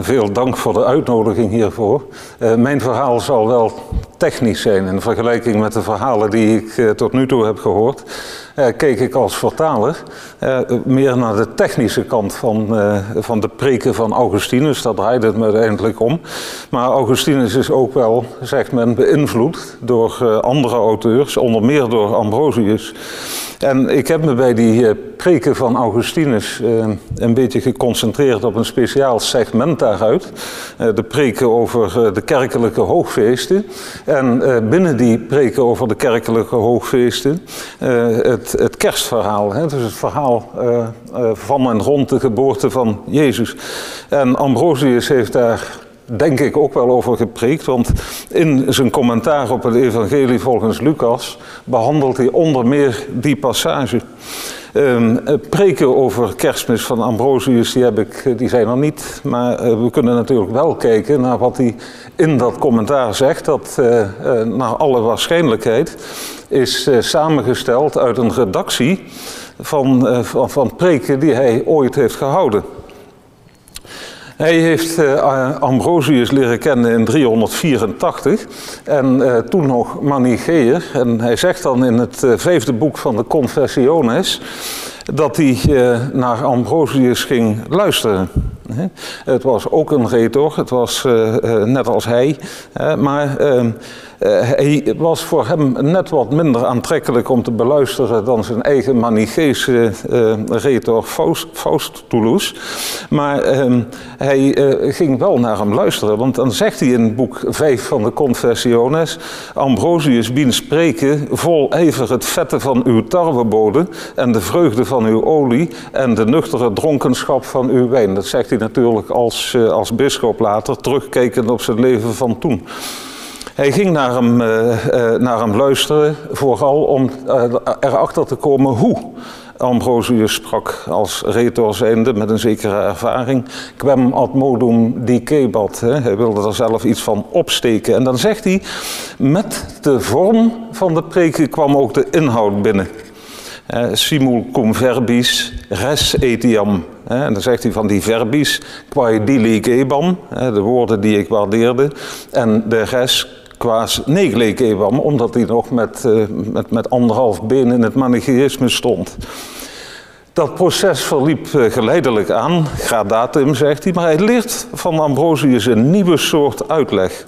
Veel dank voor de uitnodiging hiervoor. Uh, mijn verhaal zal wel technisch zijn in vergelijking met de verhalen die ik uh, tot nu toe heb gehoord. Uh, keek ik als vertaler meer naar de technische kant van, van de preken van Augustinus. Daar draaide het me uiteindelijk om. Maar Augustinus is ook wel, zegt men, beïnvloed door andere auteurs, onder meer door Ambrosius. En ik heb me bij die preken van Augustinus een beetje geconcentreerd op een speciaal segment daaruit. Eh, de preken over eh, de kerkelijke hoogfeesten. En eh, binnen die preken over de kerkelijke hoogfeesten het, het kerstverhaal. Hè? Dus het verhaal van en rond de geboorte van Jezus. En Ambrosius heeft daar denk ik ook wel over gepreekt, want in zijn commentaar op het evangelie volgens Lucas behandelt hij onder meer die passage. Um, preken over kerstmis van Ambrosius, die, heb ik, die zijn er niet. Maar uh, we kunnen natuurlijk wel kijken naar wat hij in dat commentaar zegt. Dat uh, naar alle waarschijnlijkheid is samengesteld uit een redactie van, van, van preken die hij ooit heeft gehouden. Hij heeft uh, Ambrosius leren kennen in 384 en uh, toen nog Manicheer. En hij zegt dan in het uh, vijfde boek van de Confessiones dat hij naar Ambrosius ging luisteren. Het was ook een retor, het was net als hij, maar ehm, hij was voor hem net wat minder aantrekkelijk om te beluisteren dan zijn eigen Manicheese uh, retor Faust, Faustulus. Maar uh, hij eh, ging wel naar hem luisteren, want dan zegt hij in boek 5 van de Confessiones: Ambrosius bien spreken, vol ijver het vette van uw tarweboden en de vreugde van uw olie en de nuchtere dronkenschap van uw wijn. Dat zegt hij natuurlijk als, als bischop later, terugkijkend op zijn leven van toen. Hij ging naar hem, uh, uh, naar hem luisteren, vooral om uh, erachter te komen hoe Ambrosius sprak als retor zijnde met een zekere ervaring. Quem ad modum dicebat. Hij wilde er zelf iets van opsteken. En dan zegt hij, met de vorm van de preken kwam ook de inhoud binnen. Uh, simul cum verbis res etiam. en dan zegt hij van die verbis, quae diligebam, de woorden die ik waardeerde, en de res qua negleekebam, omdat hij nog met, uh, met, met anderhalf been in het manichaeïsme stond. Dat proces verliep uh, geleidelijk aan, gradatum zegt hij, maar hij leert van Ambrosius een nieuwe soort uitleg.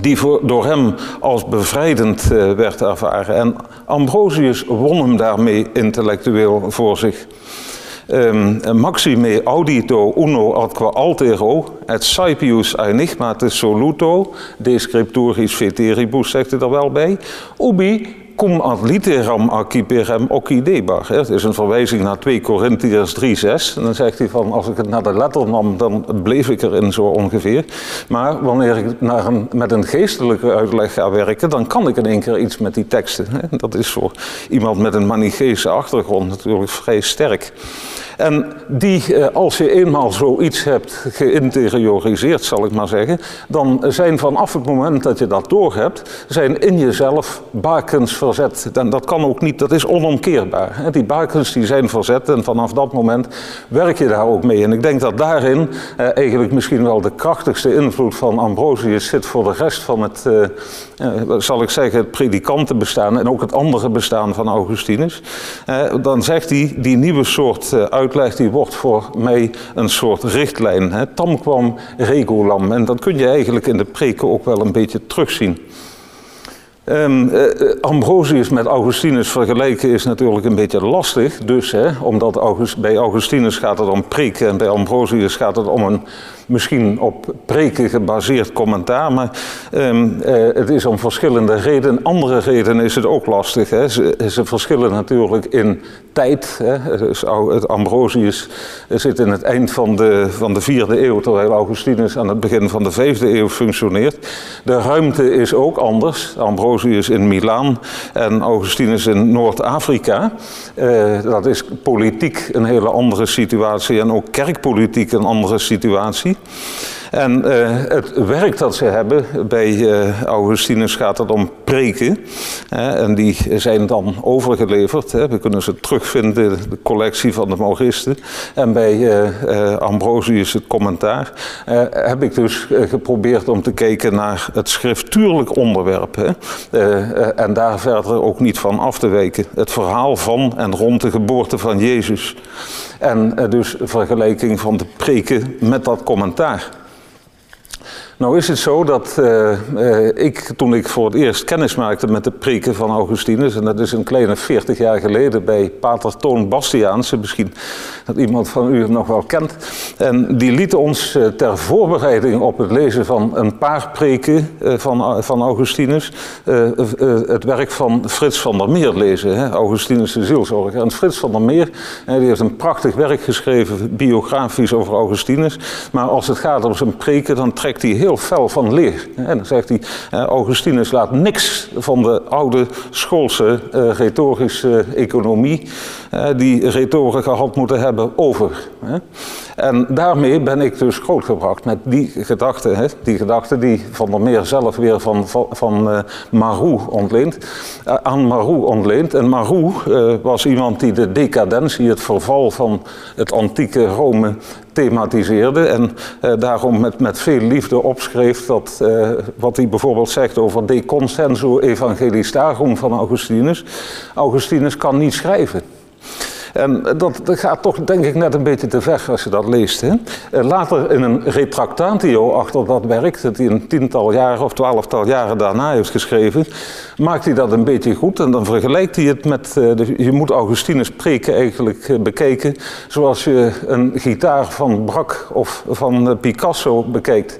Die door hem als bevrijdend uh, werd ervaren. En Ambrosius won hem daarmee intellectueel voor zich. Um, maxime audito uno adque altero, et saepius enigmate soluto, de scripturis veteribus, zegt hij er wel bij, ubi cum ad litteram acciperem occidebar. Het is een verwijzing naar 2 Corinthiërs 3, 6. En dan zegt hij van, als ik het naar de letter nam, dan bleef ik erin zo ongeveer. Maar wanneer ik naar een, met een geestelijke uitleg ga werken, dan kan ik in één keer iets met die teksten. Dat is voor iemand met een manicheese achtergrond natuurlijk vrij sterk. En die, eh, als je eenmaal zoiets hebt geïnterioriseerd, zal ik maar zeggen, dan zijn vanaf het moment dat je dat doorhebt, zijn in jezelf bakens verzet. En dat kan ook niet, dat is onomkeerbaar. Die bakens die zijn verzet en vanaf dat moment werk je daar ook mee. En ik denk dat daarin eh, eigenlijk misschien wel de krachtigste invloed van Ambrosius zit voor de rest van het, eh, zal ik zeggen, het predikantenbestaan en ook het andere bestaan van Augustinus. Eh, dan zegt hij, die nieuwe soort uh, uitleg, die wordt voor mij een soort richtlijn. Hè. Tam kwam regulam. En dat kun je eigenlijk in de preken ook wel een beetje terugzien. Um, uh, Ambrosius met Augustinus vergelijken is natuurlijk een beetje lastig. Dus, hè, omdat bij Augustinus gaat het om preken en bij Ambrosius gaat het om een misschien op preken gebaseerd commentaar. Maar um, uh, het is om verschillende redenen. Andere redenen is het ook lastig. Hè. Ze, ze verschillen natuurlijk in tijd. Hè. Dus het Ambrosius zit in het eind van de, van de vierde eeuw, terwijl Augustinus aan het begin van de vijfde eeuw functioneert. De ruimte is ook anders. Ambrosius in Milaan en Augustinus in Noord-Afrika. Uh, dat is politiek een hele andere situatie en ook kerkpolitiek een andere situatie. En het werk dat ze hebben, bij Augustinus gaat het om preken. en die zijn dan overgeleverd. Hè. We kunnen ze terugvinden in de collectie van de Mauristen. En bij Ambrosius het commentaar heb ik dus geprobeerd om te kijken naar het schriftuurlijk onderwerp. Hè. en daar verder ook niet van af te wijken. Het verhaal van en rond de geboorte van Jezus. En dus vergelijking van de preken met dat commentaar. Nou is het zo dat uh, uh, ik, toen ik voor het eerst kennis maakte met de preken van Augustinus, en dat is een kleine 40 jaar geleden bij Pater Toon Bastiaanse, misschien dat iemand van u het nog wel kent. En die liet ons uh, ter voorbereiding op het lezen van een paar preken van, van Augustinus het werk van Frits van der Meer lezen, hè? Augustinus de zielzorger. En Frits van der Meer, die heeft een prachtig werk geschreven, biografisch over Augustinus, maar als het gaat om zijn preken, dan trekt hij heel fel van leer. En dan zegt hij, Augustinus laat niks van de oude schoolse uh, retorische economie, die retoren gehad moeten hebben, over. En daarmee ben ik dus grootgebracht met die gedachte, hè, die gedachte die Van der Meer zelf weer van, van, van uh, Marou ontleent, aan Marou ontleent. En Marou was iemand die de decadentie, het verval van het antieke Rome thematiseerde en daarom met, met veel liefde opschreef dat, wat hij bijvoorbeeld zegt over de consenso evangelistarum van Augustinus. Augustinus kan niet schrijven. En dat, dat, gaat toch denk ik net een beetje te ver als je dat leest. Hè? Eh, later in een retractatio achter dat werk, dat hij een tiental jaren of twaalftal jaren daarna heeft geschreven, maakt hij dat een beetje goed. En dan vergelijkt hij het met, de, je moet Augustinus preken eigenlijk uh, bekeken, zoals je een gitaar van Brak of van Picasso bekijkt.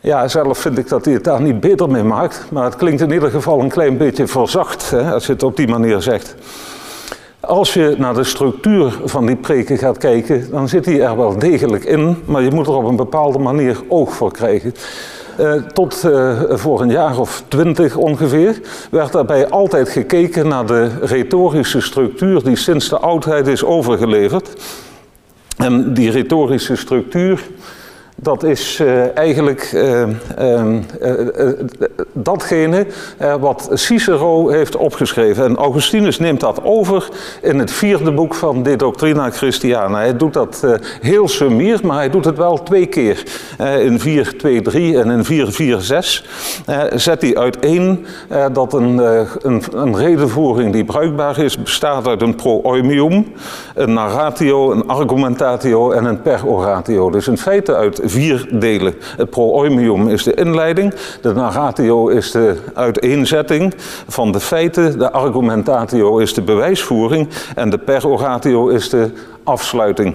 Ja, zelf vind ik dat hij het daar niet beter mee maakt, maar het klinkt in ieder geval een klein beetje verzacht hè, als je het op die manier zegt. Als je naar de structuur van die preken gaat kijken, dan zit die er wel degelijk in, maar je moet er op een bepaalde manier oog voor krijgen. Uh, tot uh, voor een jaar of twintig ongeveer werd daarbij altijd gekeken naar de retorische structuur die sinds de oudheid is overgeleverd. En die retorische structuur dat is uh, eigenlijk uh, uh, datgene wat Cicero heeft opgeschreven. En Augustinus neemt dat over in het vierde boek van De Doctrina Christiana. Hij doet dat heel summier, maar hij doet het wel twee keer. in 4.2.3 en in 4.4.6 zet hij uiteen dat een, een, een, redenvoering die bruikbaar is, bestaat uit een pro-oimium, een narratio, een argumentatio en een peroratio. Dus in feite uit vier delen. Het prooimium is de inleiding, de narratio is de uiteenzetting van de feiten, de argumentatio is de bewijsvoering en de peroratio is de afsluiting.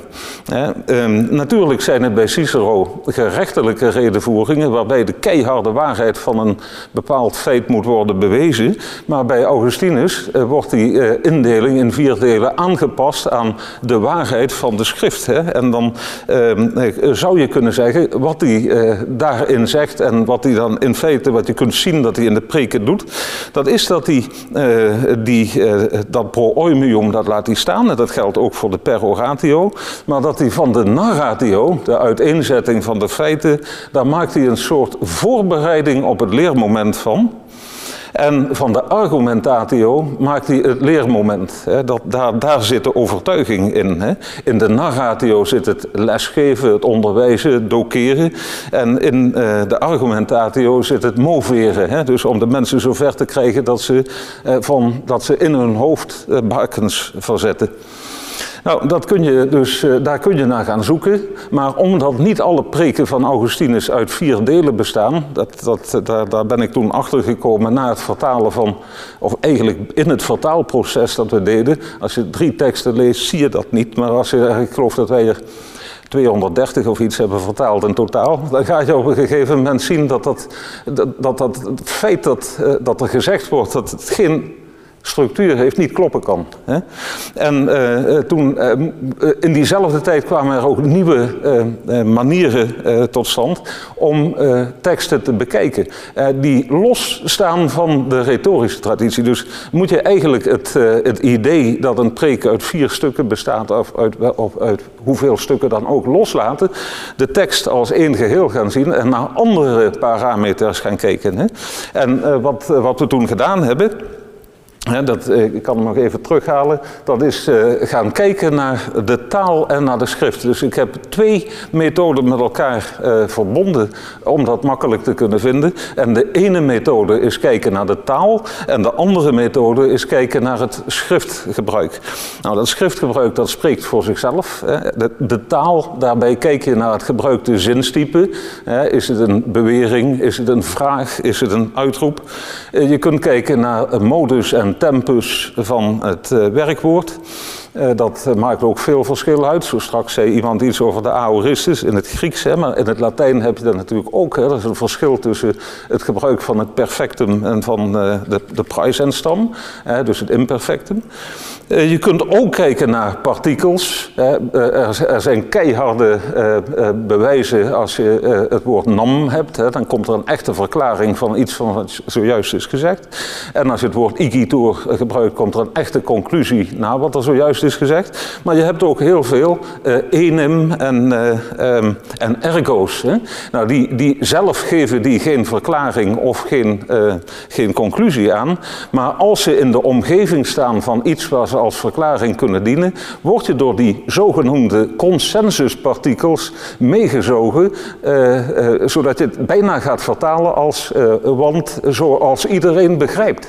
Ehm, natuurlijk zijn het bij Cicero gerechtelijke redenvoeringen waarbij de keiharde waarheid van een bepaald feit moet worden bewezen. Maar bij Augustinus eh, wordt die eh, indeling in vier delen aangepast aan de waarheid van de schrift. En dan ehm, eh, zou je kunnen zeggen wat hij daarin zegt en wat hij dan in feite, wat je kunt zien dat hij in de preken doet, dat is dat hij die, dat pro-oimium, dat laat hij staan. En dat geldt ook voor de maar dat hij van de narratio, de uiteenzetting van de feiten, daar maakt hij een soort voorbereiding op het leermoment van. En van de argumentatio maakt hij het leermoment. Dat, daar, daar zit de overtuiging in. In de narratio zit het lesgeven, het onderwijzen, dokeren. En in uh, de argumentatio zit het moveren. Dus om de mensen zover te krijgen dat ze, uh, van, dat ze in hun hoofd uh, bakens verzetten. Nou, dat kun je dus, uh, daar kun je naar gaan zoeken. Maar omdat niet alle preken van Augustinus uit vier delen bestaan, dat, dat, daar, ben ik toen achter gekomen na het vertalen van, of eigenlijk in het vertaalproces dat we deden. Als je drie teksten leest, zie je dat niet. Maar als je, ik geloof dat wij er 230 of iets hebben vertaald in totaal, dan ga je op een gegeven moment zien dat dat, dat, dat, het feit dat, uh, dat er gezegd wordt dat het geen structuur heeft, niet kloppen kan. Hè? En uh, toen, uh, in diezelfde tijd kwamen er ook nieuwe manieren tot stand om teksten te bekijken. die losstaan van de retorische traditie. Dus moet je eigenlijk het, het idee dat een preek uit vier stukken bestaat, of uit, of uit hoeveel stukken dan ook, loslaten. De tekst als één geheel gaan zien en naar andere parameters gaan kijken. Hè? En wat, wat we toen gedaan hebben dat, eh, ik kan hem nog even terughalen. Dat is uh, gaan kijken naar de taal en naar de schrift. Dus ik heb twee methoden met elkaar uh, verbonden om dat makkelijk te kunnen vinden. En de ene methode is kijken naar de taal. En de andere methode is kijken naar het schriftgebruik. Nou, dat schriftgebruik dat spreekt voor zichzelf. De, de taal, daarbij kijk je naar het gebruikte zinstype. Is het een bewering? Is het een vraag? Is het een uitroep? Je kunt kijken naar modus en tempus van het uh, werkwoord. Uh, dat maakt ook veel verschil uit. Zo straks zei iemand iets over de aoristus in het Grieks, hè, maar in het Latijn heb je dat natuurlijk ook. Hè. Er is een verschil tussen het gebruik van het perfectum en van uh, de, de praesenstam, dus het imperfectum. Uh, je kunt ook kijken naar partikels. Er, er, zijn keiharde bewijzen als je het woord nam hebt. Dan komt er een echte verklaring van iets van wat zojuist is gezegd. En als je het woord igitur gebruikt, komt er een echte conclusie naar wat er zojuist is gezegd. Maar je hebt ook heel veel enim en, um, en ergo's. Nou, die, die zelf geven die geen verklaring of geen, geen conclusie aan. Maar als ze in de omgeving staan van iets waar ze als verklaring kunnen dienen, word je door die zogenoemde consensuspartikels meegezogen, zodat je het bijna gaat vertalen als want zoals iedereen begrijpt.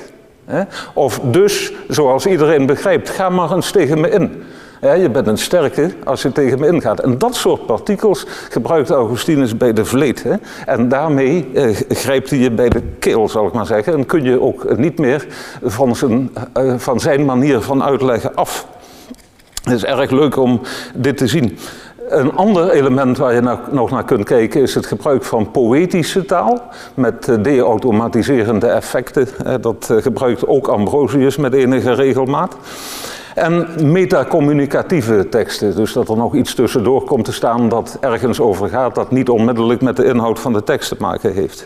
Of dus, zoals iedereen begrijpt, ga maar eens tegen me in. Je bent een sterke als je tegen me ingaat. En dat soort partikels gebruikt Augustinus bij de vleet. En daarmee eh, grijpt hij je bij de keel, zal ik maar zeggen. En kun je ook niet meer van zijn, eh, van zijn manier van uitleggen af. Het is erg leuk om dit te zien. Een ander element waar je nog naar kunt kijken is het gebruik van poëtische taal met eh, de-automatiserende effecten. Dat eh, gebruikt ook Ambrosius met enige regelmaat. En metacommunicatieve teksten, dus dat er nog iets tussendoor komt te staan dat ergens over gaat, dat niet onmiddellijk met de inhoud van de tekst te maken heeft.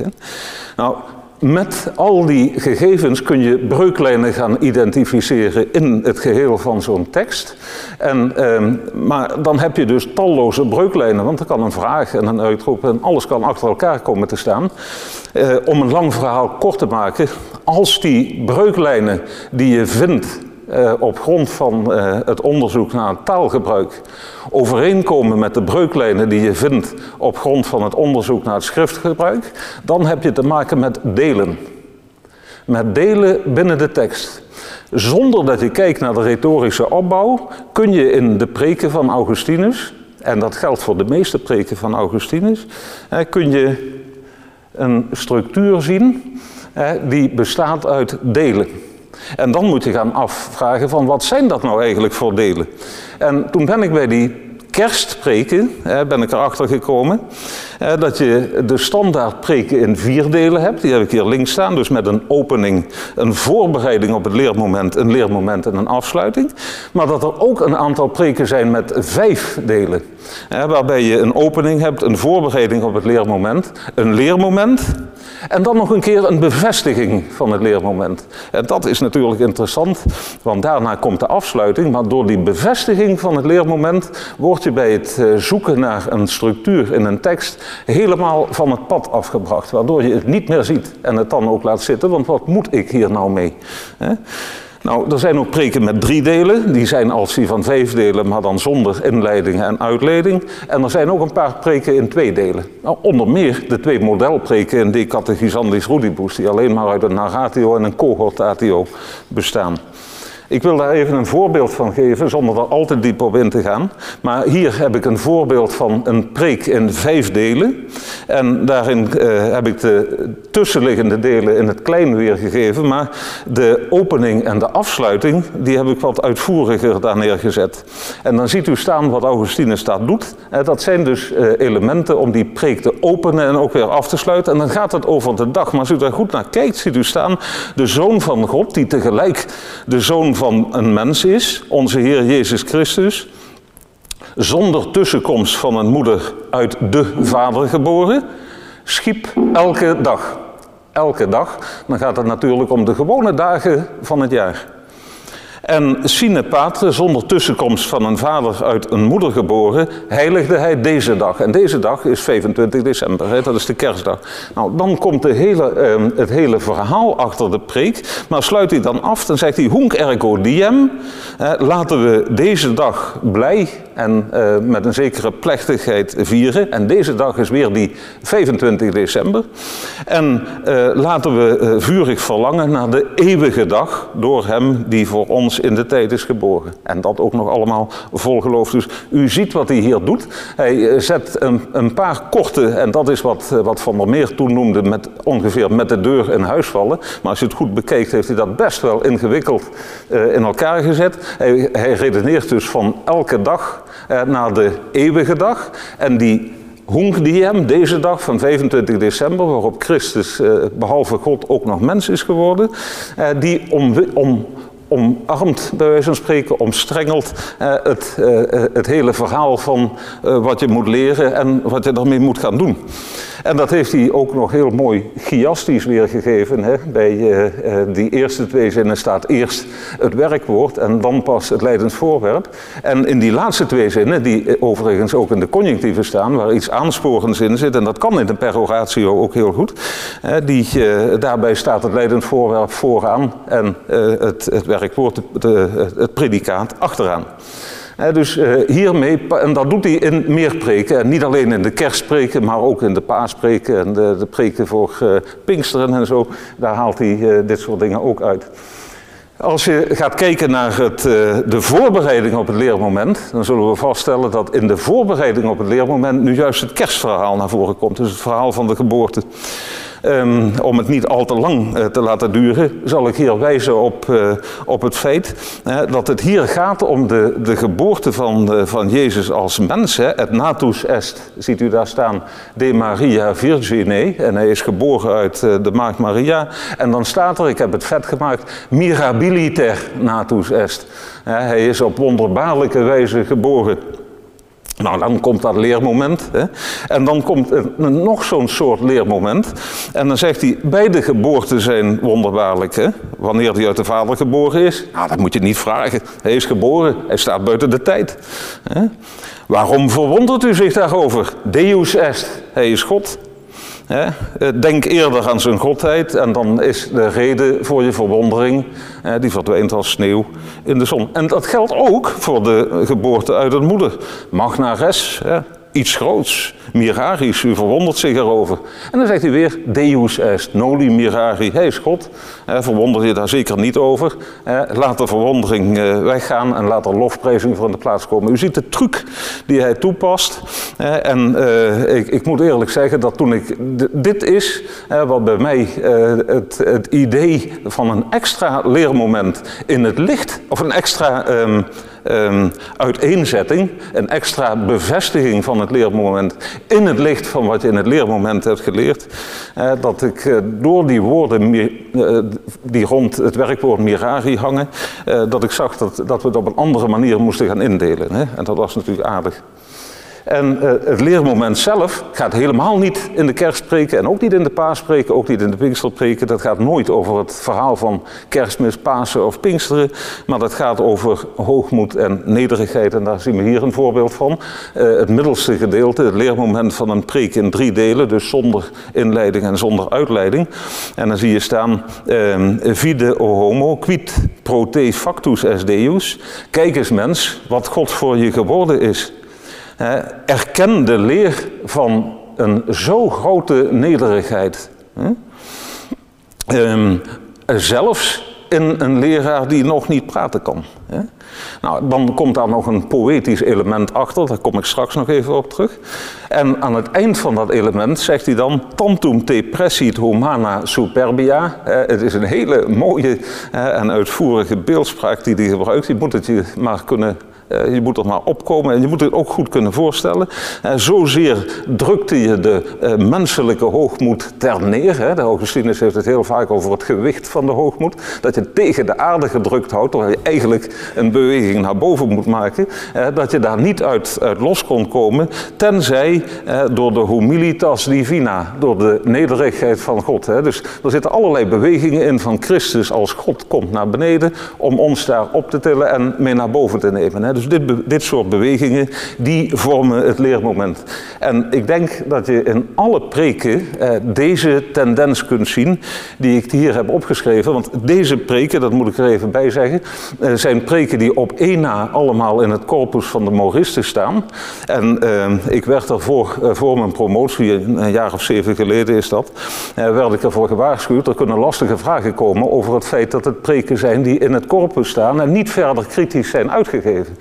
Nou, met al die gegevens kun je breuklijnen gaan identificeren in het geheel van zo'n tekst. En, eh, maar dan heb je dus talloze breuklijnen, want er kan een vraag en een uitroep en alles kan achter elkaar komen te staan. Eh, om een lang verhaal kort te maken, als die breuklijnen die je vindt uh, op grond van uh, het onderzoek naar het taalgebruik overeenkomen met de breuklijnen die je vindt op grond van het onderzoek naar het schriftgebruik, dan heb je te maken met delen. Met delen binnen de tekst. Zonder dat je kijkt naar de retorische opbouw, kun je in de preken van Augustinus, en dat geldt voor de meeste preken van Augustinus, kun je een structuur zien die bestaat uit delen. En dan moet je gaan afvragen van wat zijn dat nou eigenlijk voor delen? En toen ben ik bij die kerstpreken, ben ik erachter gekomen, dat je de standaard preken in vier delen hebt. Die heb ik hier links staan, dus met een opening, een voorbereiding op het leermoment, een leermoment en een afsluiting. Maar dat er ook een aantal preken zijn met vijf delen. Waarbij je een opening hebt, een voorbereiding op het leermoment, een leermoment en dan nog een keer een bevestiging van het leermoment. En dat is natuurlijk interessant, want daarna komt de afsluiting. Maar door die bevestiging van het leermoment word je bij het eh, zoeken naar een structuur in een tekst helemaal van het pad afgebracht. Waardoor je het niet meer ziet en het dan ook laat zitten, want wat moet ik hier nou mee? Nou, er zijn ook preken met drie delen. Die zijn als die van vijf delen, maar dan zonder inleiding en uitleiding. En er zijn ook een paar preken in twee delen. Nou, onder meer de twee modelpreken in De Catechisandis Rudibus, die alleen maar uit een narratio en een cohortatio bestaan. Ik wil daar even een voorbeeld van geven, zonder er al te diep op in te gaan. Maar hier heb ik een voorbeeld van een preek in vijf delen. En daarin uh, heb ik de tussenliggende delen in het klein weergegeven. Maar de opening en de afsluiting, die heb ik wat uitvoeriger daar neergezet. En dan ziet u staan wat Augustinus daar doet. Dat zijn dus uh, elementen om die preek te openen en ook weer af te sluiten. En dan gaat het over de dag. Maar als u daar goed naar kijkt, ziet u staan de Zoon van God, die tegelijk de Zoon van een mens is, onze Heer Jezus Christus, zonder tussenkomst van een moeder uit de Vader geboren, schiep elke dag. Elke dag. Dan gaat het natuurlijk om de gewone dagen van het jaar. En sine patre, zonder tussenkomst van een vader uit een moeder geboren, heiligde hij deze dag. En deze dag is 25 december, hè, dat is de kerstdag. Nou, dan komt de hele, eh, het hele verhaal achter de preek. Maar sluit hij dan af, dan zegt hij, hunc ergo diem, laten we deze dag blij en uh, met een zekere plechtigheid vieren. En deze dag is weer die 25 december. En uh, laten we uh, vurig verlangen naar de eeuwige dag door hem die voor ons in de tijd is geboren. En dat ook nog allemaal vol geloof. Dus u ziet wat hij hier doet. Hij zet een, een paar korte, en dat is wat, wat Van der Meer toen noemde, met ongeveer met de deur in huis vallen. Maar als je het goed bekijkt, heeft hij dat best wel ingewikkeld in elkaar gezet. Hij, hij redeneert dus van elke dag eh, naar de eeuwige dag. En die Diem, deze dag van 25 december, waarop Christus eh, behalve God ook nog mens is geworden, eh, die om, om, omarmt, bij wijze van spreken, omstrengelt eh, het, eh, het hele verhaal van eh, wat je moet leren en wat je daarmee moet gaan doen. En dat heeft hij ook nog heel mooi chiastisch weergegeven. Hè? Bij uh, die eerste twee zinnen staat eerst het werkwoord en dan pas het leidend voorwerp. En in die laatste twee zinnen, die overigens ook in de conjunctieven staan, waar iets aansporends in zit, en dat kan in de peroratio ook heel goed, die, daarbij staat het leidend voorwerp vooraan en het, het werkwoord, de, het predicaat achteraan dus uh, hiermee, en dat doet hij in meer preken. En niet alleen in de kerstpreken, maar ook in de paaspreken en de, de preken voor uh, Pinksteren en zo. Daar haalt hij uh, dit soort dingen ook uit. Als je gaat kijken naar het, de voorbereiding op het leermoment, dan zullen we vaststellen dat in de voorbereiding op het leermoment nu juist het kerstverhaal naar voren komt. Dus het verhaal van de geboorte. Um, om het niet al te lang uh, te laten duren, zal ik hier wijzen op, uh, op het feit dat het hier gaat om de, de geboorte van, van Jezus als mens. Hè. Het natus est, ziet u daar staan, de Maria Virgine. En hij is geboren uit de maagd Maria. En dan staat er, ik heb het vet gemaakt, mirabiliter natus est. hij is op wonderbaarlijke wijze geboren. Nou, dan komt dat leermoment. Hè? En dan komt er nog zo'n soort leermoment. En dan zegt hij, beide geboorten zijn wonderbaarlijk. Hè? Wanneer hij uit de vader geboren is, nou, dat moet je niet vragen. Hij is geboren, hij staat buiten de tijd. Hè? Waarom verwondert u zich daarover? Deus est, hij is God. Eh, denk eerder aan zijn godheid en dan is de reden voor je verwondering, die verdwijnt als sneeuw in de zon. En dat geldt ook voor de geboorte uit een moeder. Magna res, iets groots. Miraris, u verwondert zich erover. En dan zegt hij weer, Deus est noli mirari. Hij is God. verwonder je daar zeker niet over. laat de verwondering eh, weggaan en laat er lofprijzing voor in de plaats komen. U ziet de truc die hij toepast. en eh, ik, ik, moet eerlijk zeggen dat toen ik... Dit is wat bij mij eh, het, het, idee van een extra leermoment in het licht... of een extra... Um, um, uiteenzetting, een extra bevestiging van het leermoment in het licht van wat je in het leermoment hebt geleerd, dat ik eh, door die woorden eh, die rond het werkwoord mirari hangen, eh, dat ik zag dat, dat we het op een andere manier moesten gaan indelen. Hè? En dat was natuurlijk aardig. En uh, het leermoment zelf gaat helemaal niet in de kerstpreken en ook niet in de paaspreken, ook niet in de pinksterpreken. Dat gaat nooit over het verhaal van kerstmis, Pasen of Pinksteren, maar dat gaat over hoogmoed en nederigheid. En daar zien we hier een voorbeeld van. Uh, het middelste gedeelte, het leermoment van een preek in drie delen, dus zonder inleiding en zonder uitleiding. En dan zie je staan, uh, vide o homo, quid pro te factus est Deus. Kijk eens mens, wat God voor je geworden is erken de leer van een zo grote nederigheid. Ehm, zelfs in een leraar die nog niet praten kan. Nou, dan komt daar nog een poëtisch element achter, daar kom ik straks nog even op terug. En aan het eind van dat element zegt hij dan: Tantum te pressit humana superbia. Het is een hele mooie en uitvoerige beeldspraak die hij gebruikt. Je moet het je maar kunnen uh, je moet er maar opkomen en je moet het ook goed kunnen voorstellen. Uh, zozeer drukte je de menselijke hoogmoed ter neer. De Augustinus heeft het heel vaak over het gewicht van de hoogmoed. Dat je tegen de aarde gedrukt houdt, terwijl je eigenlijk een beweging naar boven moet maken. dat je daar niet uit, los kon komen, tenzij door de humilitas divina, door de nederigheid van God. Dus er zitten allerlei bewegingen in van Christus als God komt naar beneden om ons daar op te tillen en mee naar boven te nemen. Dus dit, dit soort bewegingen, die vormen het leermoment. En ik denk dat je in alle preken eh, deze tendens kunt zien, die ik hier heb opgeschreven. Want deze preken, dat moet ik er even bij zeggen, eh, zijn preken die op één na allemaal in het corpus van de Moristen staan. En eh, ik werd ervoor, uh, voor mijn promotie, een jaar of zeven geleden is dat, uh, werd ik ervoor gewaarschuwd. Er kunnen lastige vragen komen over het feit dat het preken zijn die in het corpus staan en niet verder kritisch zijn uitgegeven.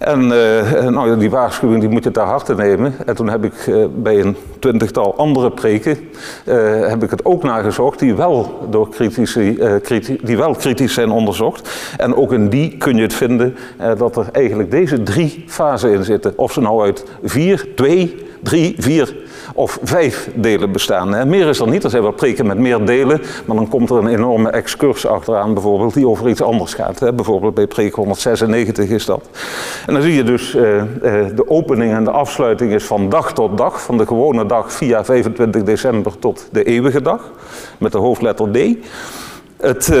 En uh, nou, die waarschuwing die moet je ter harte nemen. En toen heb ik uh, bij een twintigtal andere preken uh, heb ik het ook nagezocht die wel, door critici, criti die wel kritisch zijn onderzocht. En ook in die kun je het vinden dat er eigenlijk deze drie fasen in zitten. Of ze nou uit vier, twee, drie, vier of vijf delen bestaan. Meer is er niet, er zijn wel preken met meer delen, maar dan komt er een enorme excurs achteraan bijvoorbeeld die over iets anders gaat. Bijvoorbeeld bij preek 196 is dat. En dan zie je dus uh, uh, de opening en de afsluiting is van dag tot dag, van de gewone dag via 25 december tot de eeuwige dag, met de hoofdletter D het, uh,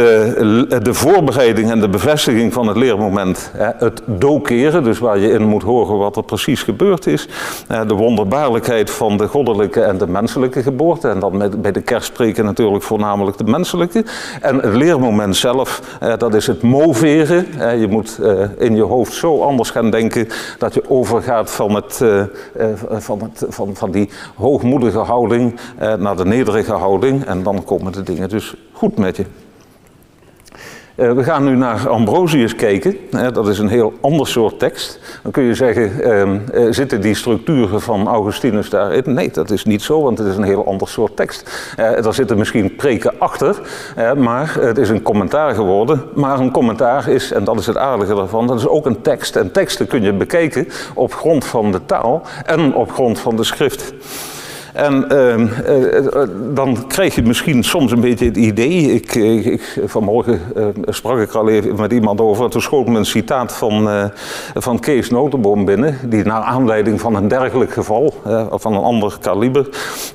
de voorbereiding en de bevestiging van het leermoment, het dokeren, dus waar je in moet horen wat er precies gebeurd is, de wonderbaarlijkheid van de goddelijke en de menselijke geboorte, en dan bij de kerstspreken natuurlijk voornamelijk de menselijke, en het leermoment zelf, dat is het moveren. je moet in je hoofd zo anders gaan denken dat je overgaat van, het, van, het, van, van die hoogmoedige houding naar de nederige houding, en dan komen de dingen dus goed met je. Uh, we gaan nu naar Ambrosius kijken. Uh, dat is een heel ander soort tekst. Dan kun je zeggen, uh, zitten die structuren van Augustinus daarin? Nee, dat is niet zo, want het is een heel ander soort tekst. er zitten misschien preken achter, maar het is een commentaar geworden. Maar een commentaar is, en dat is het aardige daarvan, dat is ook een tekst. En teksten kun je bekijken op grond van de taal en op grond van de schrift. En uh, uh, dan krijg je misschien soms een beetje het idee. Ik, ik, vanmorgen uh, sprak ik al even met iemand over. Toen schoot me een citaat van, van Kees Notenboom binnen. Die naar aanleiding van een dergelijk geval, of van een ander kaliber,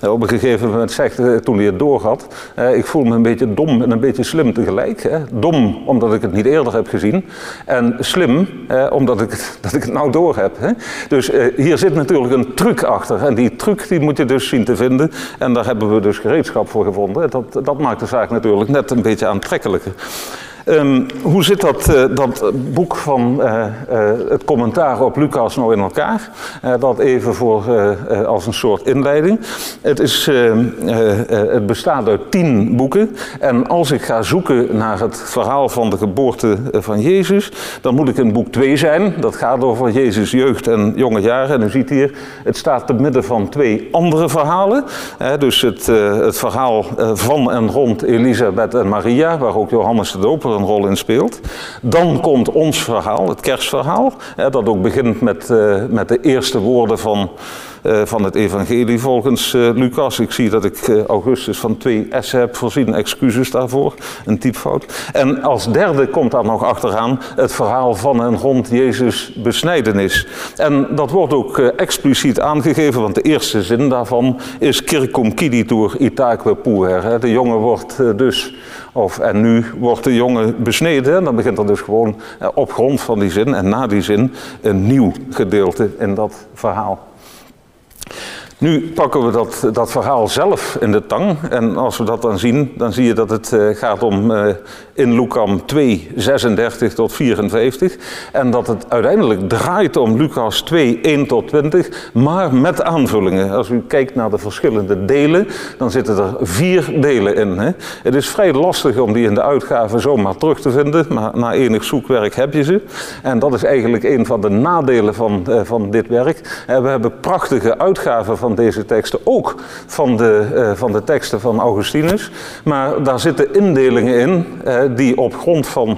op een gegeven moment zegt, toen hij het doorhad. ik voel me een beetje dom en een beetje slim tegelijk. Dom omdat ik het niet eerder heb gezien. En slim omdat ik, dat ik het nou door heb. Dus hier zit natuurlijk een truc achter. En die truc die moet je dus zien te vinden. En daar hebben we dus gereedschap voor gevonden. Dat, dat maakt de zaak natuurlijk net een beetje aantrekkelijker. Um, hoe zit dat, uh, dat boek van uh, uh, het commentaar op Lucas nou in elkaar? dat even voor, als een soort inleiding. Het, is, ehm, bestaat uit tien boeken. En als ik ga zoeken naar het verhaal van de geboorte van Jezus, dan moet ik in boek 2 zijn. Dat gaat over Jezus' jeugd en jonge jaren. En u ziet hier, het staat te midden van twee andere verhalen. dus het, het verhaal van en rond Elisabeth en Maria, waar ook Johannes de Doper een rol in speelt. Dan komt ons verhaal, het kerstverhaal, dat ook begint met, uh, met de eerste woorden van, van het evangelie volgens uh, Lucas. Ik zie dat ik Augustus van twee S'en heb voorzien, excuses daarvoor, een typfout. En als derde komt daar nog achteraan het verhaal van en rond Jezus besnijdenis. En dat wordt ook expliciet aangegeven, want de eerste zin daarvan is Kirkum kiditur itaque puer. De jongen wordt dus of, en nu wordt de jongen besneden. En dan begint er dus gewoon eh, op grond van die zin en na die zin een nieuw gedeelte in dat verhaal. Nu pakken we dat, dat verhaal zelf in de tang. En als we dat dan zien, dan zie je dat het uh, gaat om uh, in Lucas 2, 36 tot 54. En dat het uiteindelijk draait om Lucas 2, 1 tot 20. Maar met aanvullingen. Als u kijkt naar de verschillende delen, dan zitten er vier delen in. Hè. Het is vrij lastig om die in de uitgave zomaar terug te vinden. Maar na enig zoekwerk heb je ze. En dat is eigenlijk een van de nadelen van, uh, van dit werk. we hebben prachtige uitgaven van deze teksten, ook van de, uh, van de teksten van Augustinus. Maar daar zitten indelingen in die op grond van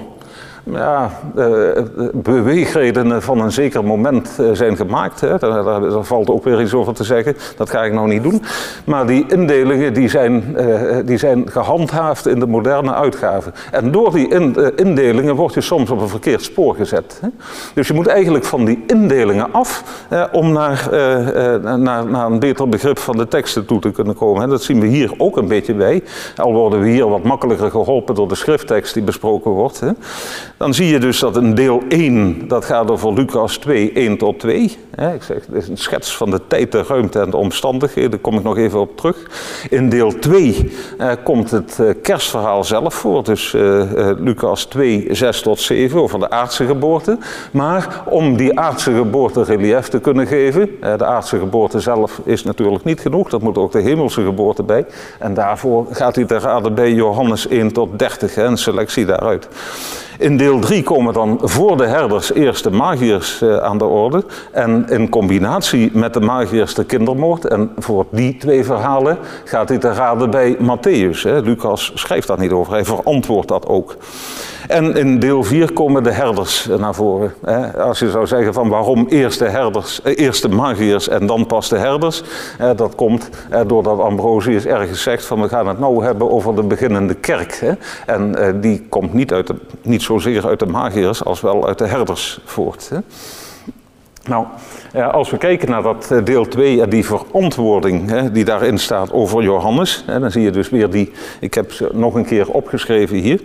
ja, uh, beweegredenen van een zeker moment uh, zijn gemaakt. Hè. Daar, valt ook weer iets over te zeggen. Dat ga ik nou niet doen. Maar die indelingen die zijn, uh, die zijn gehandhaafd in de moderne uitgaven. En door die in, indelingen word je soms op een verkeerd spoor gezet. Hè. Dus je moet eigenlijk van die indelingen af om naar, naar, naar een beter begrip van de teksten toe te kunnen komen. Dat zien we hier ook een beetje bij. Al worden we hier wat makkelijker geholpen door de schrifttekst die besproken wordt. Hè dan zie je dus dat in deel 1, dat gaat over Lucas 2, 1 tot 2. ik zeg, het is een schets van de tijd, de ruimte en de omstandigheden, daar kom ik nog even op terug. In deel 2 eh, komt het eh, kerstverhaal zelf voor, dus eh, Lucas 2, 6 tot 7 over de aardse geboorte. Maar om die aardse geboorte relief te kunnen geven, de aardse geboorte zelf is natuurlijk niet genoeg, dat moet ook de hemelse geboorte bij. En daarvoor gaat hij ter raden bij Johannes 1 tot 30, een selectie daaruit. In deel 3 komen dan voor de herders eerst de magiërs uh, aan de orde. En in combinatie met de magiërs de kindermoord. En voor die twee verhalen gaat hij te raden bij Matthäus. Lucas schrijft daar niet over, hij verantwoordt dat ook. En in deel 4 komen de herders naar voren. Als je zou zeggen van waarom eerst de, herders, eh, eerst de magiërs en dan pas de herders. Dat komt doordat Ambrosius ergens zegt van we gaan het nou hebben over de beginnende kerk. En die komt niet, uit niet zozeer uit de magiërs als wel uit de herders voort. Nou, als we kijken naar dat eh, deel 2 en die verantwoording hè, die daarin staat over Johannes, hè, dan zie je dus weer die, ik heb ze nog een keer opgeschreven hier,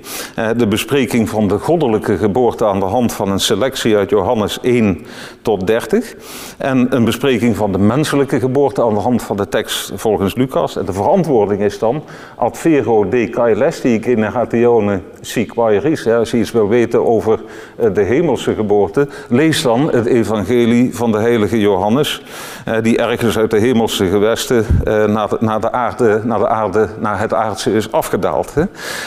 de bespreking van de goddelijke geboorte aan de hand van een selectie uit Johannes 1 tot 30 en een bespreking van de menselijke geboorte aan de hand van de tekst volgens Lucas. En de verantwoording is dan ad vero de caelesti generatione si quaeris. Als je iets wil weten over eh, de hemelse geboorte, lees dan het evangelie van de heilige Johannes, die ergens uit de hemelse gewesten eh, naar, de, naar, de aarde, naar, de aarde, naar het aardse is afgedaald. Hè?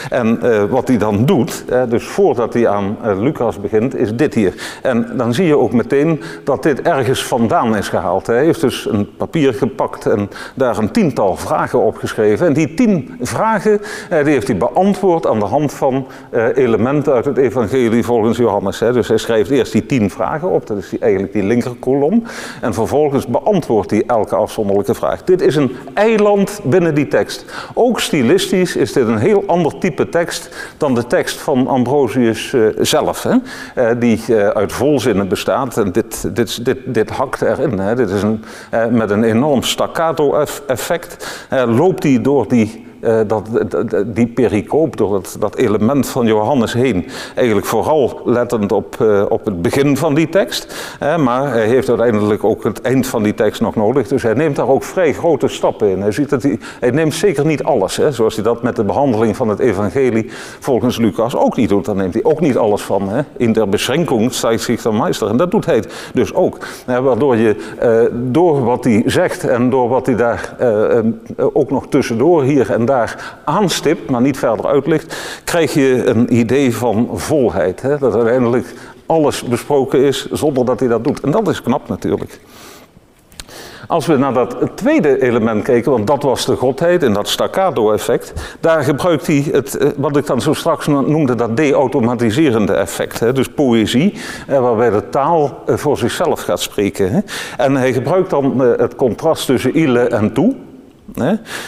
En uh, wat hij dan doet, dus voordat hij aan Lucas begint, is dit hier. En dan zie je ook meteen dat dit ergens vandaan is gehaald. Hij heeft dus een papier gepakt en daar een tiental vragen opgeschreven. En die tien vragen die heeft hij beantwoord aan de hand van elementen uit het evangelie volgens Johannes. Dus hij schrijft eerst die tien vragen op, dat is eigenlijk die linkerkolom. En vervolgens hij elke afzonderlijke vraag. Dit is een eiland binnen die tekst. Ook stilistisch is dit een heel ander type tekst dan de tekst van Ambrosius uh, zelf. Hè? Uh, die uh, uit volzinnen bestaat. En dit, dit, dit, dit hakt erin. Hè? Dit is een, met een enorm staccato effect. loopt hij door die uh, dat, die pericoop, door dat, element van Johannes heen, eigenlijk vooral lettend op, uh, op het begin van die tekst. Maar hij heeft uiteindelijk ook het eind van die tekst nog nodig. Dus hij neemt daar ook vrij grote stappen in. Hij, ziet hij, neemt zeker niet alles, hè, zoals hij dat met de behandeling van het evangelie volgens Lucas ook niet doet. Daar neemt hij ook niet alles van. Hè. In der beschenking zich de meester. En dat doet hij dus ook. waardoor je door wat hij zegt en door wat hij daar ook nog tussendoor hier en daar aanstipt, maar niet verder uitlicht, krijg je een idee van volheid. Hè? Dat uiteindelijk alles besproken is zonder dat hij dat doet. En dat is knap natuurlijk. Als we naar dat tweede element kijken, want dat was de godheid en dat staccato-effect, daar gebruikt hij het, eh, wat ik dan zo straks noemde, dat de-automatiserende effect. Hè, dus poëzie, eh, waarbij de taal eh, voor zichzelf gaat spreken. Hè. En hij gebruikt dan het contrast tussen ile en toe.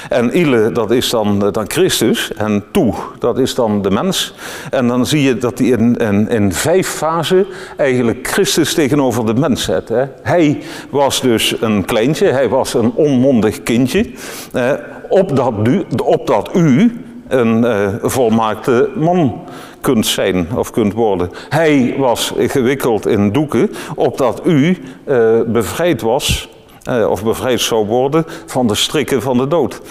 En ile, dat is dan, eh, dan Christus. En toe, dat is dan de mens. En dan zie je dat hij in, in, in vijf fasen eigenlijk Christus tegenover de mens zet. Hè? Hij was dus een kleintje, hij was een onmondig kindje. Eh, opdat, u, opdat u een uh, volmaakte man kunt zijn of kunt worden. Hij was gewikkeld in doeken, opdat u uh, bevrijd was of bevrijd zou worden van de strikken van de dood.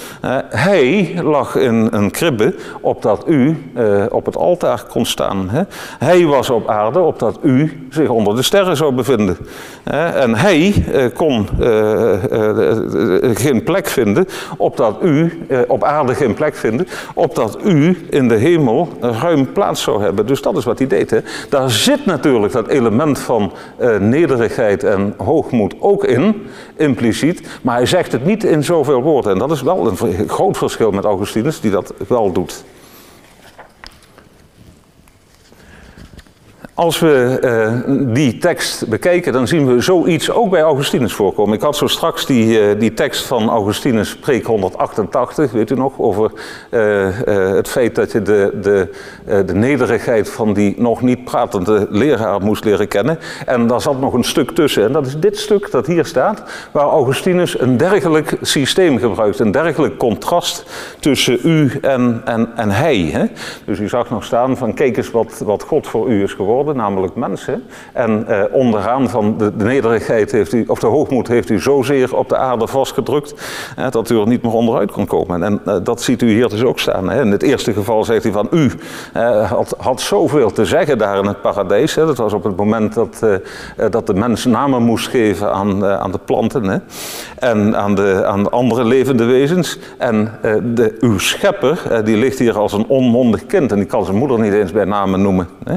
hij lag in een kribbe opdat u op het altaar kon staan. Hij was op aarde opdat u zich onder de sterren zou bevinden. en hij kon geen plek vinden opdat u, op aarde geen plek vinden, opdat u in de hemel ruim plaats zou hebben. Dus dat is wat hij deed. Daar zit natuurlijk dat element van nederigheid en hoogmoed ook in, impliciet. Maar hij zegt het niet in zoveel woorden. En dat is wel een groot verschil met Augustinus, die dat wel doet. Als we uh, die tekst bekijken, dan zien we zoiets ook bij Augustinus voorkomen. Ik had zo straks die, uh, die tekst van Augustinus, preek 188, weet u nog, over uh, het feit dat je de, de, de nederigheid van die nog niet pratende leraar moest leren kennen. En daar zat nog een stuk tussen, en dat is dit stuk dat hier staat, waar Augustinus een dergelijk systeem gebruikt, een dergelijk contrast tussen u en, en, en hij. Hè? Dus u zag nog staan van, kijk eens wat, wat God voor u is geworden namelijk mensen. En eh, onderaan van de, de, nederigheid heeft u, of de hoogmoed heeft u zozeer op de aarde vastgedrukt, dat u er niet meer onderuit kon komen. En eh, dat ziet u hier dus ook staan. Hè. In het eerste geval zegt hij van u eh, had, had zoveel te zeggen daar in het paradijs. Hè. Dat was op het moment dat, eh, dat de mens namen moest geven aan, aan de planten hè. en aan de, aan de andere levende wezens. En de, uw schepper, die ligt hier als een onmondig kind en die kan zijn moeder niet eens bij namen noemen. Hè.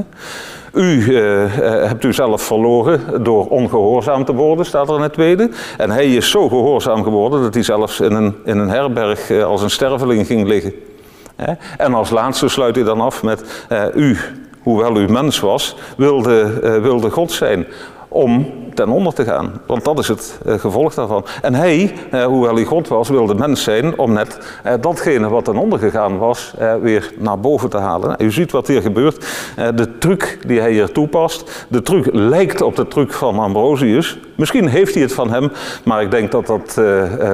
U uh, hebt u zelf verloren door ongehoorzaam te worden, staat er in het tweede. En hij is zo gehoorzaam geworden dat hij zelfs in een, in een herberg uh, als een sterveling ging liggen. En als laatste sluit hij dan af met u, hoewel u mens was, wilde, wilde God zijn om ten onder te gaan. Want dat is het uh, gevolg daarvan. En hij, uh, hoewel hij God was, wilde mens zijn om net uh, datgene wat ten onder gegaan was, weer naar boven te halen. U ziet wat hier gebeurt. de truc die hij hier toepast, de truc lijkt op de truc van Ambrosius. Misschien heeft hij het van hem, maar ik denk dat, dat,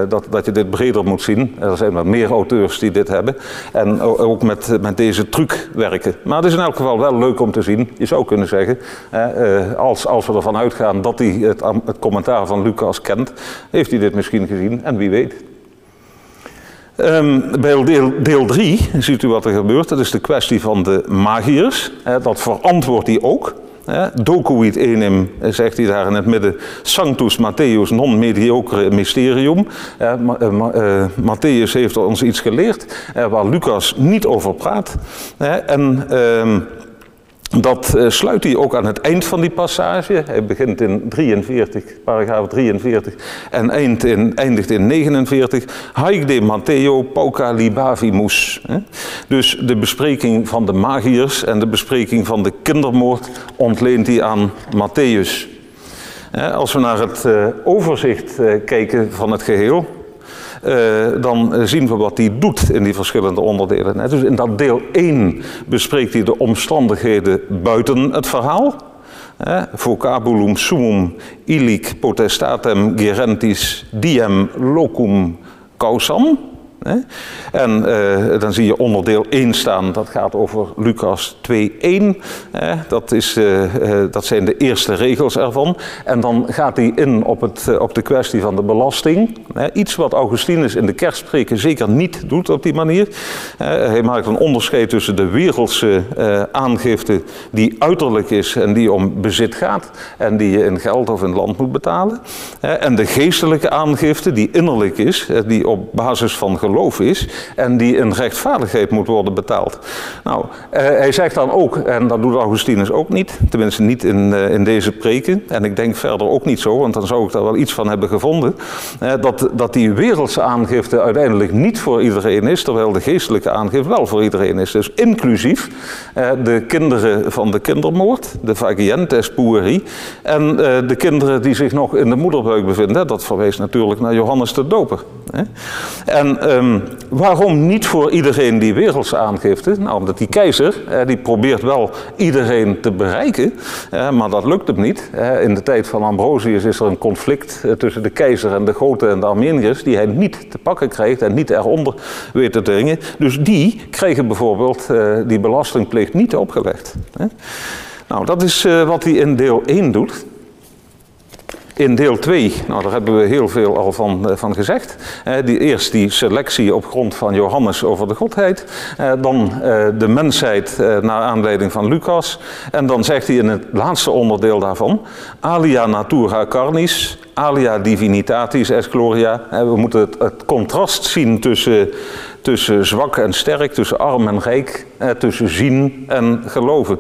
dat, dat je dit breder moet zien. Er zijn wel meer auteurs die dit hebben. En ook met, met deze truc werken. Maar het is in elk geval wel leuk om te zien. Je zou kunnen zeggen, als, als we ervan uitgaan dat hij het, het commentaar van Lucas kent, heeft hij dit misschien gezien en wie weet. Um, bij deel 3 ziet u wat er gebeurt. Dat is de kwestie van de magiërs. dat verantwoordt hij ook. Docuit enim, zegt hij daar in het midden, Sanctus Matthäus non mediocre mysterium. Uh, uh, Matthäus heeft ons iets geleerd waar Lucas niet over praat. en... Dat uh, sluit hij ook aan het eind van die passage. Hij begint in 43, paragraaf 43 en in, eindigt in 49. Haig de Matteo pauca libavimus. Dus de bespreking van de magiërs en de bespreking van de kindermoord ontleent hij aan Matthäus. Als we naar het uh, overzicht uh, kijken van het geheel, dan zien we wat hij doet in die verschillende onderdelen. Dus in dat deel 1 bespreekt hij de omstandigheden buiten het verhaal. vocabulum sumum illic potestatem gerentis diem locum causam. En uh, dan zie je onderdeel 1 staan, dat gaat over Lucas 2.1. Dat, is, uh, uh, dat zijn de eerste regels ervan. En dan gaat hij in op, het, op de kwestie van de belasting. Iets wat Augustinus in de kerstpreken zeker niet doet op die manier. Hij maakt een onderscheid tussen de wereldse aangifte die uiterlijk is en die om bezit gaat. En die je in geld of in land moet betalen. En de geestelijke aangifte die innerlijk is, die op basis van geloof is en die in rechtvaardigheid moet worden betaald. Nou, eh, hij zegt dan ook, en dat doet Augustinus ook niet, tenminste niet in, eh, in deze preken, en ik denk verder ook niet zo, want dan zou ik daar wel iets van hebben gevonden, eh, dat, dat die wereldse aangifte uiteindelijk niet voor iedereen is, terwijl de geestelijke aangifte wel voor iedereen is. Dus inclusief de kinderen van de kindermoord, de vagientes pueri, en de kinderen die zich nog in de moederbuik bevinden. Dat verwijst natuurlijk naar Johannes de Doper. Hè. En um, waarom niet voor iedereen die wereldse aangifte? Nou, omdat die keizer, eh, die probeert wel iedereen te bereiken, eh, maar dat lukt hem niet. Eh, in de tijd van Ambrosius is er een conflict tussen de keizer en de grote en de Armeniërs, die hij niet te pakken krijgt en niet eronder weet te dringen. Dus die krijgen bijvoorbeeld die belastingplicht niet opgelegd. Nou, dat is wat hij in deel 1 doet. In deel 2, nou daar hebben we heel veel al van, van gezegd. die, eerst die selectie op grond van Johannes over de Godheid. dan de mensheid naar aanleiding van Lucas. En dan zegt hij in het laatste onderdeel daarvan: Alia natura carnis, alia divinitatis est gloria. We moeten het, het contrast zien tussen, tussen zwak en sterk, tussen arm en rijk, tussen zien en geloven.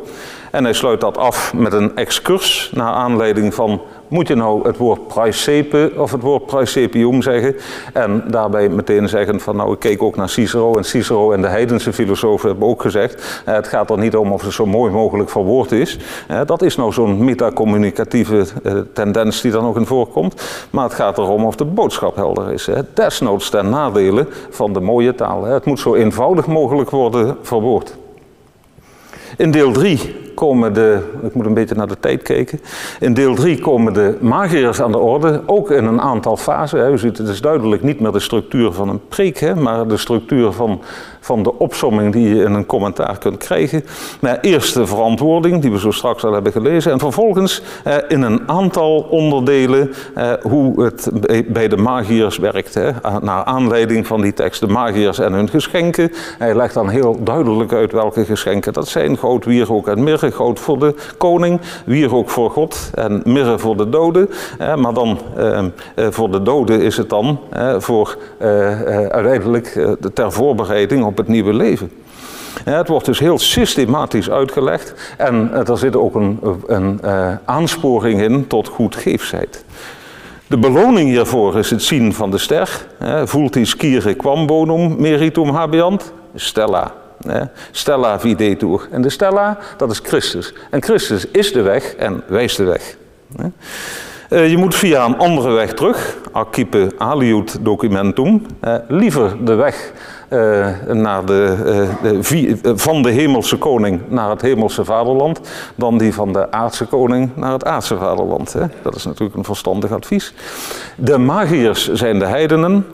En hij sluit dat af met een excurs naar aanleiding van moet je nou het woord praesepe of het woord praesepium zeggen? En daarbij meteen zeggen van nou ik keek ook naar Cicero en Cicero en de heidense filosofen hebben ook gezegd eh, het gaat er niet om of het zo mooi mogelijk verwoord is. Eh, dat is nou zo'n metacommunicatieve eh, tendens die dan ook in voorkomt. Maar het gaat erom of de boodschap helder is. Desnoods ten nadele van de mooie taal. Het moet zo eenvoudig mogelijk worden verwoord. In deel 3 komen de, ik moet een beetje naar de tijd kijken. In deel 3 komen de magiërs aan de orde, ook in een aantal fasen. U ziet, het is duidelijk niet meer de structuur van een preek, hè, maar de structuur van van de opsomming die je in een commentaar kunt krijgen. Maar eerst de verantwoording, die we zo straks al hebben gelezen. En vervolgens eh, in een aantal onderdelen eh, hoe het bij de magiërs werkt. Hè. Naar aanleiding van die tekst, de magiërs en hun geschenken. Hij legt dan heel duidelijk uit welke geschenken dat zijn. Goud, wierook en mirre. Goud voor de koning, wierook voor God en mirre voor de doden. Eh, maar dan eh, eh voor de doden is het dan voor uiteindelijk ter voorbereiding op het nieuwe leven. het wordt dus heel systematisch uitgelegd en er zit ook een, een aansporing in tot goedgeefsheid. De beloning hiervoor is het zien van de ster. Voelt die skire quam bonum meritum habeant? Stella. Stella videtur. En de stella, dat is Christus. En Christus is de weg en wijst de weg. Eh, je moet via een andere weg terug, accipe aliut documentum, liever de weg uh, naar de, uh, van de hemelse koning naar het hemelse vaderland, dan die van de aardse koning naar het aardse vaderland. Dat is natuurlijk een verstandig advies. De magiërs zijn de heidenen.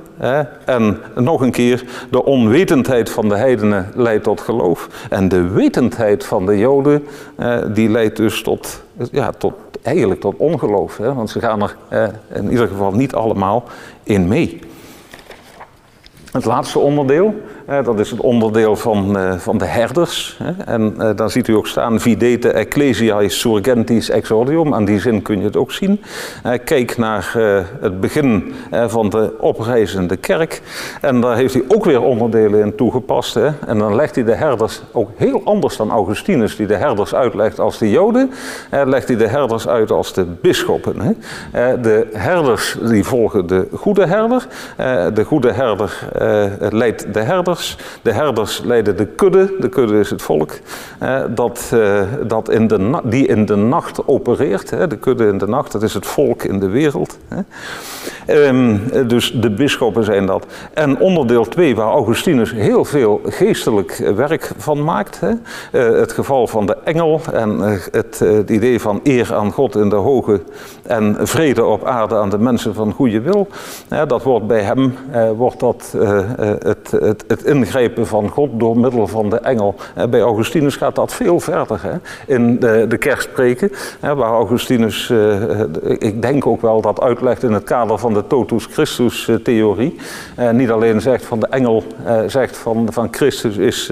En nog een keer, de onwetendheid van de heidenen leidt tot geloof. En de wetendheid van de joden, die leidt dus tot, ja, tot, eigenlijk tot ongeloof. Want ze gaan er in ieder geval niet allemaal in mee. Het laatste onderdeel, dat is het onderdeel van, eh, van de herders. En uh, daar ziet u ook staan, videte ecclesiae surgentis exordium. Aan die zin kun je het ook zien. Kijk naar eh, het begin van de oprijzende kerk. En daar heeft hij ook weer onderdelen in toegepast. En dan legt hij de herders ook heel anders dan Augustinus, die de herders uitlegt als de Joden. Legt hij de herders uit als de bisschoppen. De herders die volgen de goede herder. De goede herder leidt de de herders leiden de kudde, de kudde is het volk, dat, eh, dat in de, die in de nacht opereert. Hè, de kudde in de nacht, dat is het volk in de wereld. Hè. Ehm, dus de bisschoppen zijn dat. En onderdeel 2, waar Augustinus heel veel geestelijk werk van maakt. Hè. Eh, het geval van de engel en het, het, idee van eer aan God in de hoge en vrede op aarde aan de mensen van goede wil. dat wordt bij hem wordt dat, het, het, het ingrepen van God door middel van de engel. Bij Augustinus gaat dat veel verder hè? in de, de kerstpreken, waar Augustinus, eh, ik denk ook wel dat uitlegt in het kader van de totus Christus theorie. Niet alleen zegt van de engel, zegt van, van Christus is,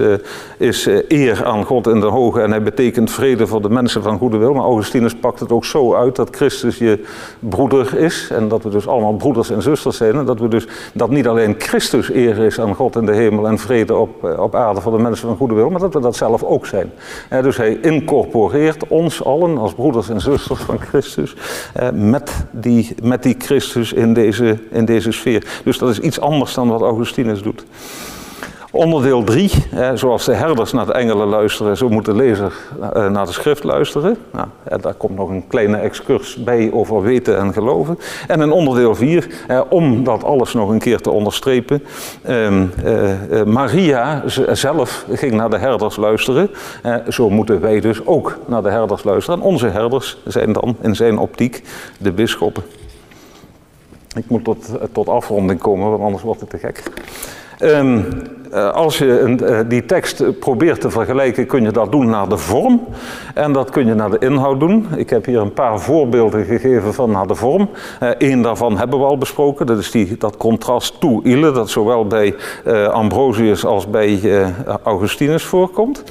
is eer aan God in de hoge en hij betekent vrede voor de mensen van goede wil. Maar Augustinus pakt het ook zo uit dat Christus je broeder is en dat we dus allemaal broeders en zusters zijn. En dat we dus dat niet alleen Christus eer is aan God in de hemel en vrede op, eh, op aarde voor de mensen van goede wil, maar dat we dat zelf ook zijn. dus hij incorporeert ons allen als broeders en zusters van Christus met, die, met die Christus in deze, in deze sfeer. Dus dat is iets anders dan wat Augustinus doet. Onderdeel 3, zoals de herders naar de engelen luisteren, zo moet de lezer eh, naar de schrift luisteren. Nou, daar komt nog een kleine excurs bij over weten en geloven. En in onderdeel 4, om dat alles nog een keer te onderstrepen, ehm, eh, eh, Maria zelf ging naar de herders luisteren. zo moeten wij dus ook naar de herders luisteren. En onze herders zijn dan in zijn optiek de bisschoppen. Ik moet tot, tot afronding komen, want anders wordt het te gek. Eh, als je uh, die tekst probeert te vergelijken, kun je dat doen naar de vorm. En dat kun je naar de inhoud doen. Ik heb hier een paar voorbeelden gegeven van naar de vorm. Eén uh, daarvan hebben we al besproken. Dat is die, dat contrast toe ile, dat zowel bij Ambrosius als bij Augustinus voorkomt.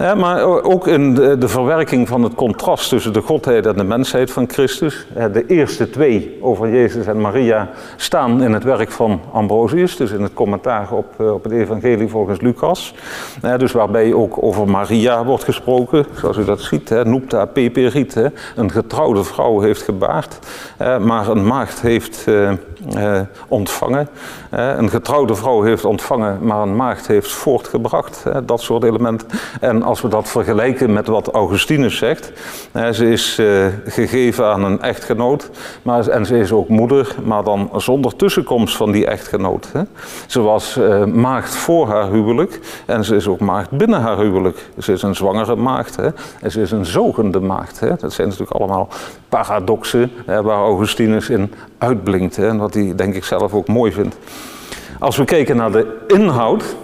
Ja, maar ook in de, de, verwerking van het contrast tussen de godheid en de mensheid van Christus. De eerste twee over Jezus en Maria staan in het werk van Ambrosius, dus in het commentaar op, eh, op het evangelie volgens Lucas. Dus waarbij ook over Maria wordt gesproken, zoals u dat ziet. Noepta peperit, een getrouwde vrouw heeft gebaard, maar een maagd heeft eh, eh, ontvangen. Een getrouwde vrouw heeft ontvangen, maar een maagd heeft voortgebracht. Dat soort elementen. En als we dat vergelijken met wat Augustinus zegt. Ze is gegeven aan een echtgenoot maar, en ze is ook moeder, maar dan zonder tussenkomst van die echtgenoot. Hè. Ze was maagd voor haar huwelijk en ze is ook maagd binnen haar huwelijk. Ze is een zwangere maagd hè, en ze is een zogende maagd. Hè. Dat zijn natuurlijk allemaal paradoxen waar Augustinus in uitblinkt hè, en wat hij denk ik zelf ook mooi vindt. Als we kijken naar de inhoud,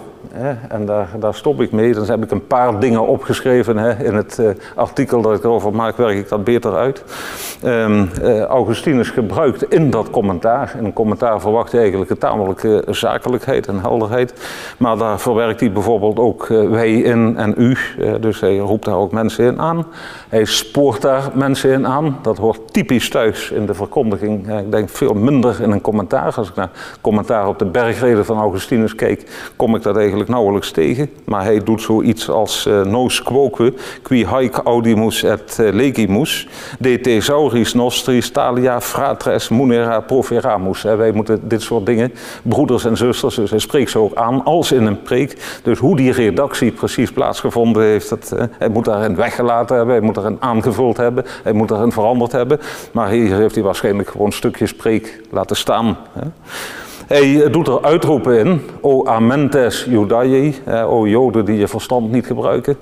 en daar, daar, stop ik mee. Dan heb ik een paar dingen opgeschreven. Hè. In het uh, artikel dat ik erover maak, werk ik dat beter uit. Um, uh, Augustinus gebruikt in dat commentaar. In een commentaar verwacht je eigenlijk een tamelijke zakelijkheid en helderheid. Maar daar verwerkt hij bijvoorbeeld ook uh, wij in en u. dus hij roept daar ook mensen in aan. Hij spoort daar mensen in aan. Dat hoort typisch thuis in de verkondiging. ik denk veel minder in een commentaar. Als ik naar commentaar op de bergreden van Augustinus kijk, kom ik dat eigenlijk nauwelijks tegen. Maar hij doet zoiets als uh, nos quoque, qui haec audimus et uh, legimus, de thesauris nostris talia fratres munera proferamus. Wij moeten dit soort dingen, broeders en zusters, dus hij spreekt ze ook aan als in een preek. Dus hoe die redactie precies plaatsgevonden heeft, dat, uh, hij moet daarin weggelaten hebben, daarin aangevuld hebben, hij moet daarin veranderd hebben. Maar hier heeft hij waarschijnlijk gewoon stukjes preek laten staan. Hij doet er uitroepen in, o amentes Judaiei, o Joden die je verstand niet gebruiken.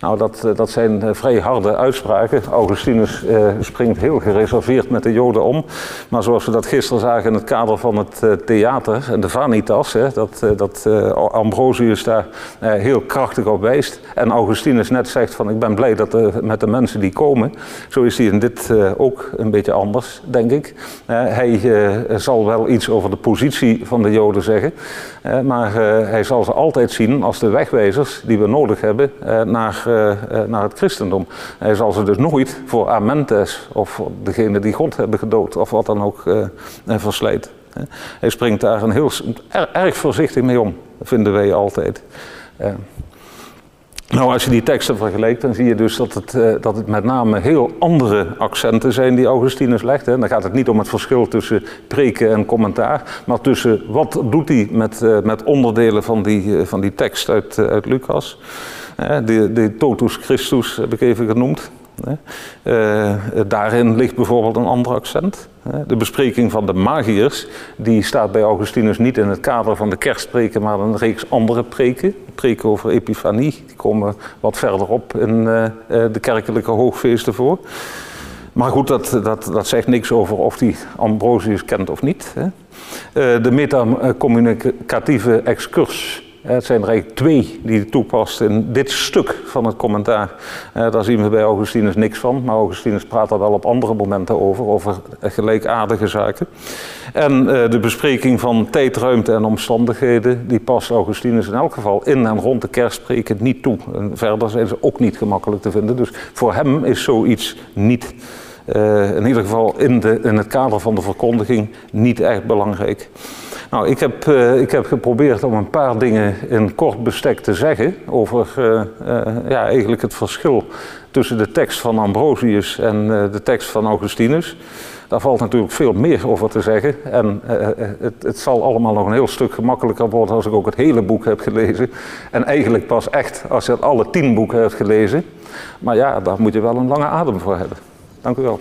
Nou, dat, eh, dat zijn eh, vrij harde uitspraken. Augustinus eh, springt heel gereserveerd met de Joden om. Maar zoals we dat gisteren zagen in het kader van het theater en de Vanitas, dat, dat Ambrosius daar heel krachtig op wijst. En Augustinus net zegt van ik ben blij dat met de mensen die komen. Zo is hij in dit ook een beetje anders, denk ik. hij zal wel iets over de positie van de Joden zeggen. Maar hij zal ze altijd zien als de wegwijzers die we nodig hebben uh, naar, uh, naar het christendom. Hij zal ze dus nooit voor Amentes of voor degene die God hebben gedood of wat dan ook verslijt. Hij springt daar een heel, er, erg voorzichtig mee om, vinden wij altijd. Nou, als je die teksten vergelijkt, dan zie je dus dat het, uh, dat het met name heel andere accenten zijn die Augustinus legt. Hè. Dan gaat het niet om het verschil tussen preken en commentaar, maar tussen wat doet hij met, uh, met onderdelen van die, uh, van die tekst uit, uit Lucas. De, de totus Christus heb ik even genoemd. Uh, daarin ligt bijvoorbeeld een ander accent. De bespreking van de magiërs, die staat bij Augustinus niet in het kader van de kerstpreken, maar een reeks andere preken. Preken over Epifanie, die komen wat verderop in uh, de kerkelijke hoogfeesten voor. Maar goed, dat, dat, dat zegt niks over of die Ambrosius kent of niet. De metacommunicatieve excurs het zijn er eigenlijk twee die hij toepast in dit stuk van het commentaar. Uh, daar zien we bij Augustinus niks van, maar Augustinus praat daar wel op andere momenten over, over gelijkaardige zaken. En uh, de bespreking van tijd, ruimte en omstandigheden, die past Augustinus in elk geval in en rond de kerstpreken niet toe. En verder zijn ze ook niet gemakkelijk te vinden, dus voor hem is zoiets niet... In ieder geval in, de, in het kader van de verkondiging niet echt belangrijk. Nou, ik heb, uh, ik heb geprobeerd om een paar dingen in kort bestek te zeggen over uh, uh, ja, eigenlijk het verschil tussen de tekst van Ambrosius en de tekst van Augustinus. Daar valt natuurlijk veel meer over te zeggen. En het, het, zal allemaal nog een heel stuk gemakkelijker worden als ik ook het hele boek heb gelezen. En eigenlijk pas echt als je alle tien boeken hebt gelezen. Maar ja, daar moet je wel een lange adem voor hebben. Dank u wel.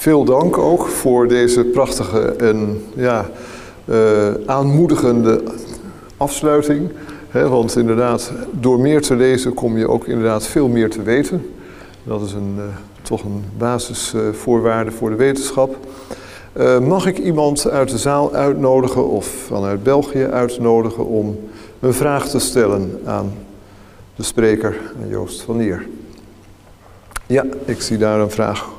Veel dank ook voor deze prachtige en ja, uh, aanmoedigende afsluiting. Want inderdaad, door meer te lezen kom je ook inderdaad veel meer te weten. Dat is een uh, toch een basisvoorwaarde voor de wetenschap. Mag ik iemand uit de zaal uitnodigen of vanuit België uitnodigen om een vraag te stellen aan de spreker, Joost van Nier? Ja, ik zie daar een vraag.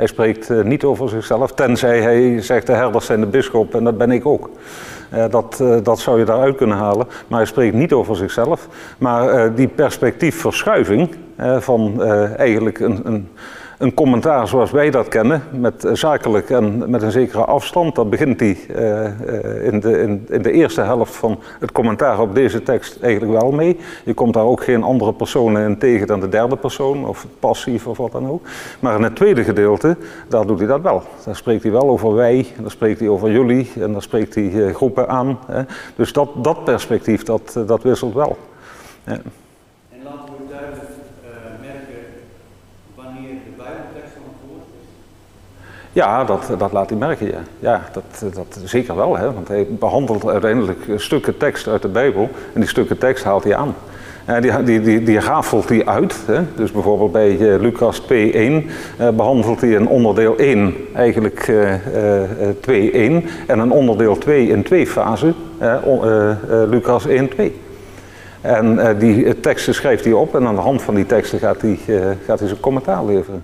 Hij spreekt uh, niet over zichzelf, tenzij hij zegt de herders zijn de bisschop en dat ben ik ook. dat, dat zou je daaruit kunnen halen, maar hij spreekt niet over zichzelf. Maar die perspectiefverschuiving van eigenlijk een, een een commentaar zoals wij dat kennen, met eh, zakelijk en met een zekere afstand. Dat begint hij uh, in, de, in, in, de eerste helft van het commentaar op deze tekst eigenlijk wel mee. Je komt daar ook geen andere personen in tegen dan de derde persoon, of passief of wat dan ook. Maar in het tweede gedeelte, daar doet hij dat wel. Daar spreekt hij wel over wij, daar spreekt hij over jullie, en daar spreekt hij groepen aan. Hè. Dus dat, dat perspectief, dat, dat wisselt wel. Ja. Ja, dat, dat laat hij merken, ja. Ja, dat, dat zeker wel, hè. want hij behandelt uiteindelijk stukken tekst uit de Bijbel en die stukken tekst haalt hij aan. En die, die, die, die rafelt hij uit. Hè. Dus bijvoorbeeld bij uh, Lucas 2.1 uh, behandelt hij een onderdeel 1 eigenlijk uh, uh, 2.1 en een onderdeel 2 in twee fasen, Lucas 1.2. En die teksten schrijft hij op en aan de hand van die teksten gaat hij, gaat hij zijn commentaar leveren.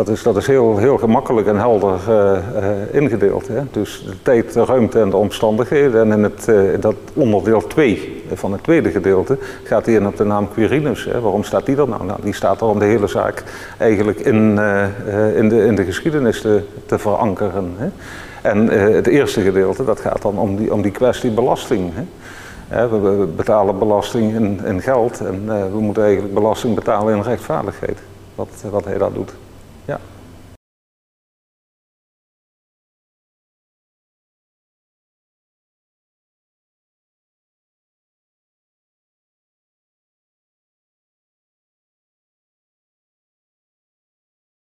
Dat is, dat is heel, heel gemakkelijk en helder uh, ingedeeld. Hè? Dus de tijd, de ruimte en de omstandigheden. En in het, uh, dat onderdeel 2 van het tweede gedeelte gaat hij in op de naam Quirinus. Hè? Waarom staat die er nou? nou? Die staat er om de hele zaak eigenlijk in, in, de, in de geschiedenis te, te verankeren. Hè? En het eerste gedeelte, dat gaat dan om die, om die kwestie belasting. Hè? We betalen belasting in, geld en we moeten eigenlijk belasting betalen in rechtvaardigheid. Wat, wat hij dat doet.